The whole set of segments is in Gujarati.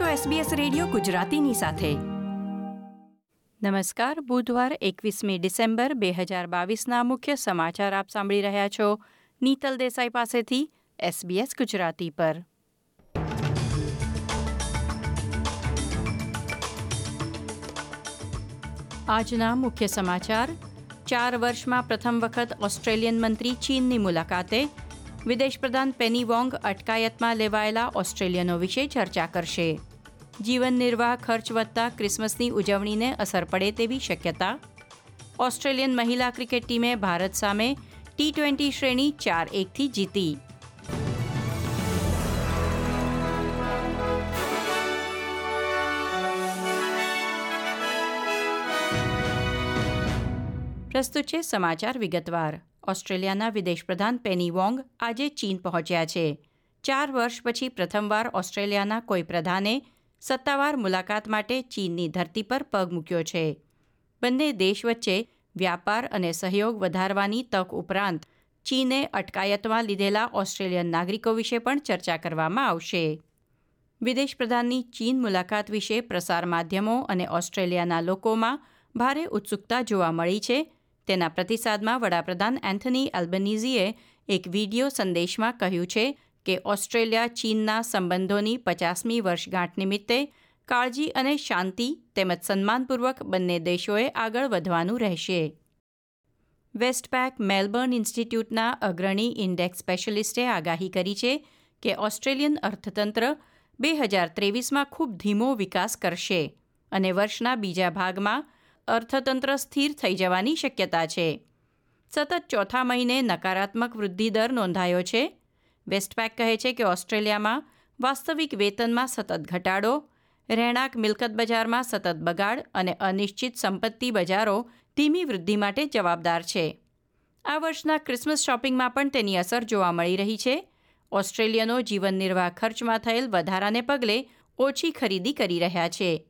છો SBS રેડિયો ગુજરાતીની સાથે. નમસ્કાર, બુધવાર એકવીસમી ડિસેમ્બર બે હજાર બાવીસના મુખ્ય સમાચાર આપ સાંભળી રહ્યા છો નીતલ દેસાઈ પાસેથી SBS ગુજરાતી પર. આજના મુખ્ય સમાચાર, ચાર વર્ષમાં પ્રથમ વખત ઓસ્ટ્રેલિયન મંત્રી ચીનની મુલાકાતે વિદેશ પ્રધાન પેની વોંગ અટકાયતમાં લેવાયેલા ઓસ્ટ્રેલિયનો વિશે ચર્ચા કરશે. જીવન નિર્વાહ, ખર્ચ વધતા ક્રિસમસની ઉજવણીને અસર પડે તેવી શક્યતા. ઓસ્ટ્રેલિયન મહિલા ક્રિકેટ ટીમે ભારત સામે ટી ટ્વેન્ટી શ્રેણી ચાર એકથી જીતી. પ્રસ્તુત છે સમાચાર વિગતવાર. ઓસ્ટ્રેલિયાના વિદેશ પ્રધાન પેની વોંગ આજે ચીન પહોંચ્યા છે. ચાર વર્ષ પછી પ્રથમવાર ઓસ્ટ્રેલિયાના કોઈ પ્રધાને સત્તાવાર મુલાકાત માટે ચીનની ધરતી પર પગ મૂક્યો છે. બંને દેશ વચ્ચે વ્યાપાર અને સહયોગ વધારવાની તક ઉપરાંત ચીને અટકાયતમાં લીધેલા ઓસ્ટ્રેલિયન નાગરિકો વિશે પણ ચર્ચા કરવામાં આવશે. વિદેશ પ્રધાનની ચીન મુલાકાત વિશે પ્રસાર માધ્યમો અને ઓસ્ટ્રેલિયાના લોકોમાં ભારે ઉત્સુકતા જોવા મળી છે. તેના પ્રતિસાદમાં વડાપ્રધાન એન્થની એલ્બનીઝીએ એક વીડિયો સંદેશમાં કહ્યું છે કે ઓસ્ટ્રેલિયા ચીનના સંબંધોની પચાસમી વર્ષગાંઠ નિમિત્તે કાળજી અને શાંતિ તેમજ સન્માનપૂર્વક બંને દેશોએ આગળ વધવાનું રહેશે. વેસ્ટપેક મેલબર્ન ઇન્સ્ટિટ્યૂટના અગ્રણી ઇન્ડેક્સ સ્પેશિયલિસ્ટે આગાહી કરી છે કે ઓસ્ટ્રેલિયન અર્થતંત્ર બે હજાર ત્રેવીસમાં ખૂબ ધીમો વિકાસ કરશે અને વર્ષના બીજા ભાગમાં અર્થતંત્ર સ્થિર થઈ જવાની શક્યતા છે. સતત ચોથા મહિને નકારાત્મક વૃદ્ધિદર નોંધાયો છે વેસ્ટપેક કહે છે કે ઓસ્ટ્રેલિયામાં વાસ્તવિક વેતનમાં સતત ઘટાડો, રહેણાંક મિલકત બજારમાં સતત બગાડ અને અનિશ્ચિત સંપત્તિ બજારો ધીમી વૃદ્ધિ માટે જવાબદાર છે. આ વર્ષના ક્રિસમસ શોપિંગમાં પણ તેની અસર જોવા મળી રહી છે. ઓસ્ટ્રેલિયનો જીવન નિર્વાહ ખર્ચમાં થયેલ વધારાને પગલે ઓછી ખરીદી કરી રહ્યા છે.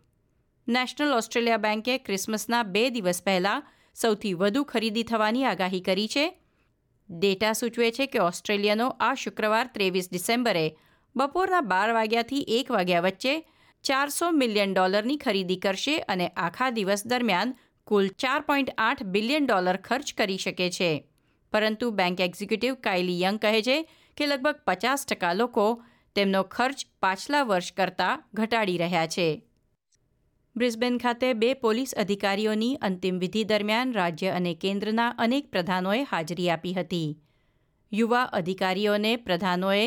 નેશનલ ઓસ્ટ્રેલિયા બેન્કે ક્રિસમસના બે દિવસ પહેલા સૌથી વધુ ખરીદી થવાની આગાહી કરી છે. ડેટા સૂચવે છે કે ઓસ્ટ્રેલિયનો આ શુક્રવાર ત્રેવીસ ડિસેમ્બરે બપોરના બાર વાગ્યાથી એક વાગ્યા વચ્ચે ચારસો મિલિયન ડોલરની ખરીદી કરશે અને આખા દિવસ દરમિયાન કુલ ચાર પોઈન્ટ આઠ બિલિયન ડોલર ખર્ચ કરી શકે છે. પરંતુ બેંક એક્ઝિક્યુટિવ કાયલી યંગ કહે છે કે લગભગ પચાસ ટકા લોકો તેમનો ખર્ચ પાછલા વર્ષ કરતાં ઘટાડી રહ્યા છે. બ્રિસ્બેન ખાતે બે પોલીસ અધિકારીઓની અંતિમ વિધિ દરમિયાન રાજ્ય અને કેન્દ્રના અનેક પ્રધાનોએ હાજરી આપી હતી. યુવા અધિકારીઓને પ્રધાનોએ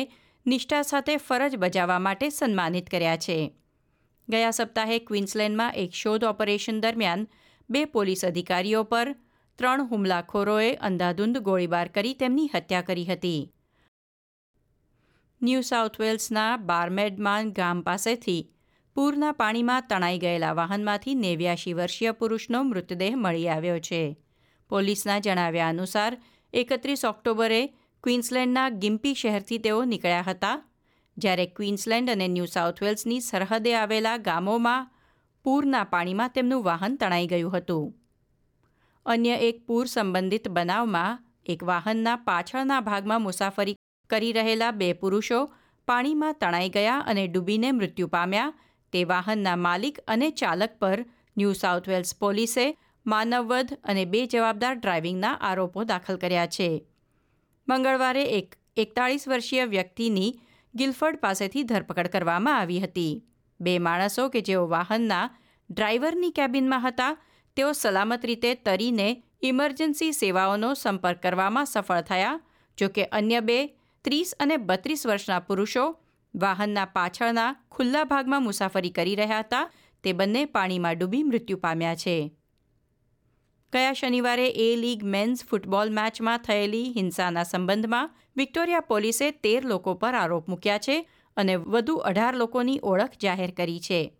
નિષ્ઠા સાથે ફરજ બજાવવા માટે સન્માનિત કર્યા છે. ગયા સપ્તાહે ક્વીન્સલેન્ડમાં એક શોધ ઓપરેશન દરમિયાન બે પોલીસ અધિકારીઓ પર ત્રણ હુમલાખોરોએ અંધાધૂંધ ગોળીબાર કરી તેમની હત્યા કરી હતી. ન્યૂ સાઉથ વેલ્સના બારમેડમાન ગામ પાસેથી પૂરના પાણીમાં તણાઈ ગયેલા વાહનમાંથી નેવ્યાશી વર્ષીય પુરુષનો મૃતદેહ મળી આવ્યો છે. પોલીસના જણાવ્યા અનુસાર, એકત્રીસ ઓક્ટોબરે ક્વીન્સલેન્ડના ગિમ્પી શહેરથી તેઓ નીકળ્યા હતા, જ્યારે ક્વીન્સલેન્ડ અને ન્યૂ સાઉથ વેલ્સની સરહદે આવેલા ગામોમાં પૂરના પાણીમાં તેમનું વાહન તણાઈ ગયું હતું. અન્ય એક પૂર સંબંધિત બનાવમાં એક વાહનના પાછળના ભાગમાં મુસાફરી કરી રહેલા બે પુરુષો પાણીમાં તણાઈ ગયા અને ડૂબીને મૃત્યુ પામ્યા તે વાહનના માલિક અને ચાલક પર ન્યૂ સાઉથ વેલ્સ પોલીસે માનવવધ અને બે જવાબદાર ડ્રાઇવિંગના આરોપો દાખલ કર્યા છે. મંગળવારે એક એકતાળીસ વર્ષીય વ્યક્તિની ગિલફર્ડ પાસેથી ધરપકડ કરવામાં આવી હતી. બે માણસો કે જેઓ વાહનના ડ્રાઈવરની કેબિનમાં હતા, તેઓ સલામત રીતે તરીને ઇમરજન્સી સેવાઓનો સંપર્ક કરવામાં સફળ થયા, જોકે અન્ય બે ત્રીસ અને બત્રીસ વર્ષના પુરુષો વાહનના પાછળના ખુલ્લા ભાગમાં મુસાફરી કરી રહ્યા હતા. તે બંને પાણીમાં ડૂબી મૃત્યુ પામ્યા છે. ગયા શનિવારે એ લીગ મેન્સ ફૂટબોલ મેચમાં થયેલી હિંસાના સંબંધમાં વિક્ટોરિયા પોલીસે તેર લોકો પર આરોપ મૂક્યા છે અને વધુ અઢાર લોકોની ઓળખ જાહેર કરી છે.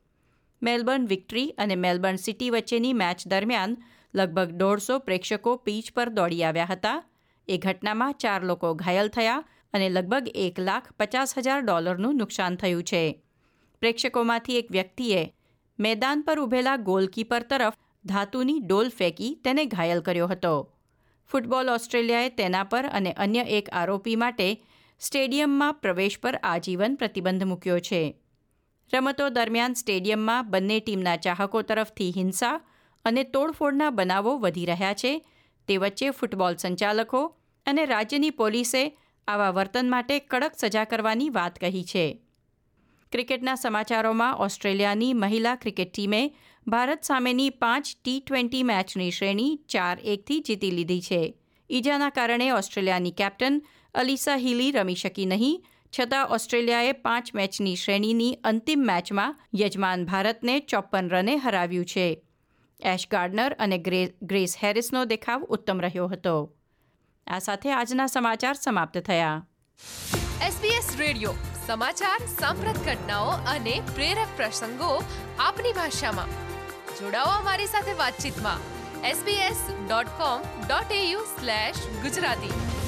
મેલબર્ન વિક્ટરી અને મેલબર્ન સિટી વચ્ચેની મેચ દરમિયાન લગભગ દોઢસો પ્રેક્ષકો પીચ પર દોડી આવ્યા હતા. એ ઘટનામાં ચાર લોકો ઘાયલ થયા અને લગભગ એક લાખ પચાસ હજાર ડોલરનું નુકસાન થયું છે. પ્રેક્ષકોમાંથી એક વ્યક્તિએ મેદાન પર ઊભેલા ગોલકીપર તરફ ધાતુની ડોલ ફેંકી તેને ઘાયલ કર્યો હતો. ફૂટબોલ ઓસ્ટ્રેલિયાએ તેના પર અને અન્ય એક આરોપી માટે સ્ટેડિયમમાં પ્રવેશ પર આજીવન પ્રતિબંધ મૂક્યો છે. રમતો દરમિયાન સ્ટેડિયમમાં બંને ટીમના ચાહકો તરફથી હિંસા અને તોડફોડના બનાવો વધી રહ્યા છે. તે વચ્ચે ફૂટબોલ સંચાલકો અને રાજ્યની પોલીસે આવા વર્તન માટે કડક સજા કરવાની વાત કહી છે. ક્રિકેટના સમાચારોમાં ઓસ્ટ્રેલિયાની મહિલા ક્રિકેટ ટીમે ભારત સામેની પાંચ ટી ટ્વેન્ટી મેચની શ્રેણી ચાર એકથી જીતી લીધી છે. ઈજાના કારણે ઓસ્ટ્રેલિયાની કેપ્ટન અલીસા હિલી રમી શકી નહીં, છતાં ઓસ્ટ્રેલિયાએ પાંચ મેચની શ્રેણીની અંતિમ મેચમાં યજમાન ભારતને ચોપ્પન રને હરાવ્યું છે. એશ ગાર્ડનર અને ગ્રેસ હેરિસનો દેખાવ ઉત્તમ રહ્યો હતો. આ સાથે આજના સમાચાર સમાપ્ત થયા. SBS રેડિયો સમાચાર, સાંપ્રત ઘટનાઓ અને પ્રેરક પ્રસંગો આપની ભાષામાં. જોડાઓ અમારી સાથે વાતચીતમાં. sbs.com.au ગુજરાતી.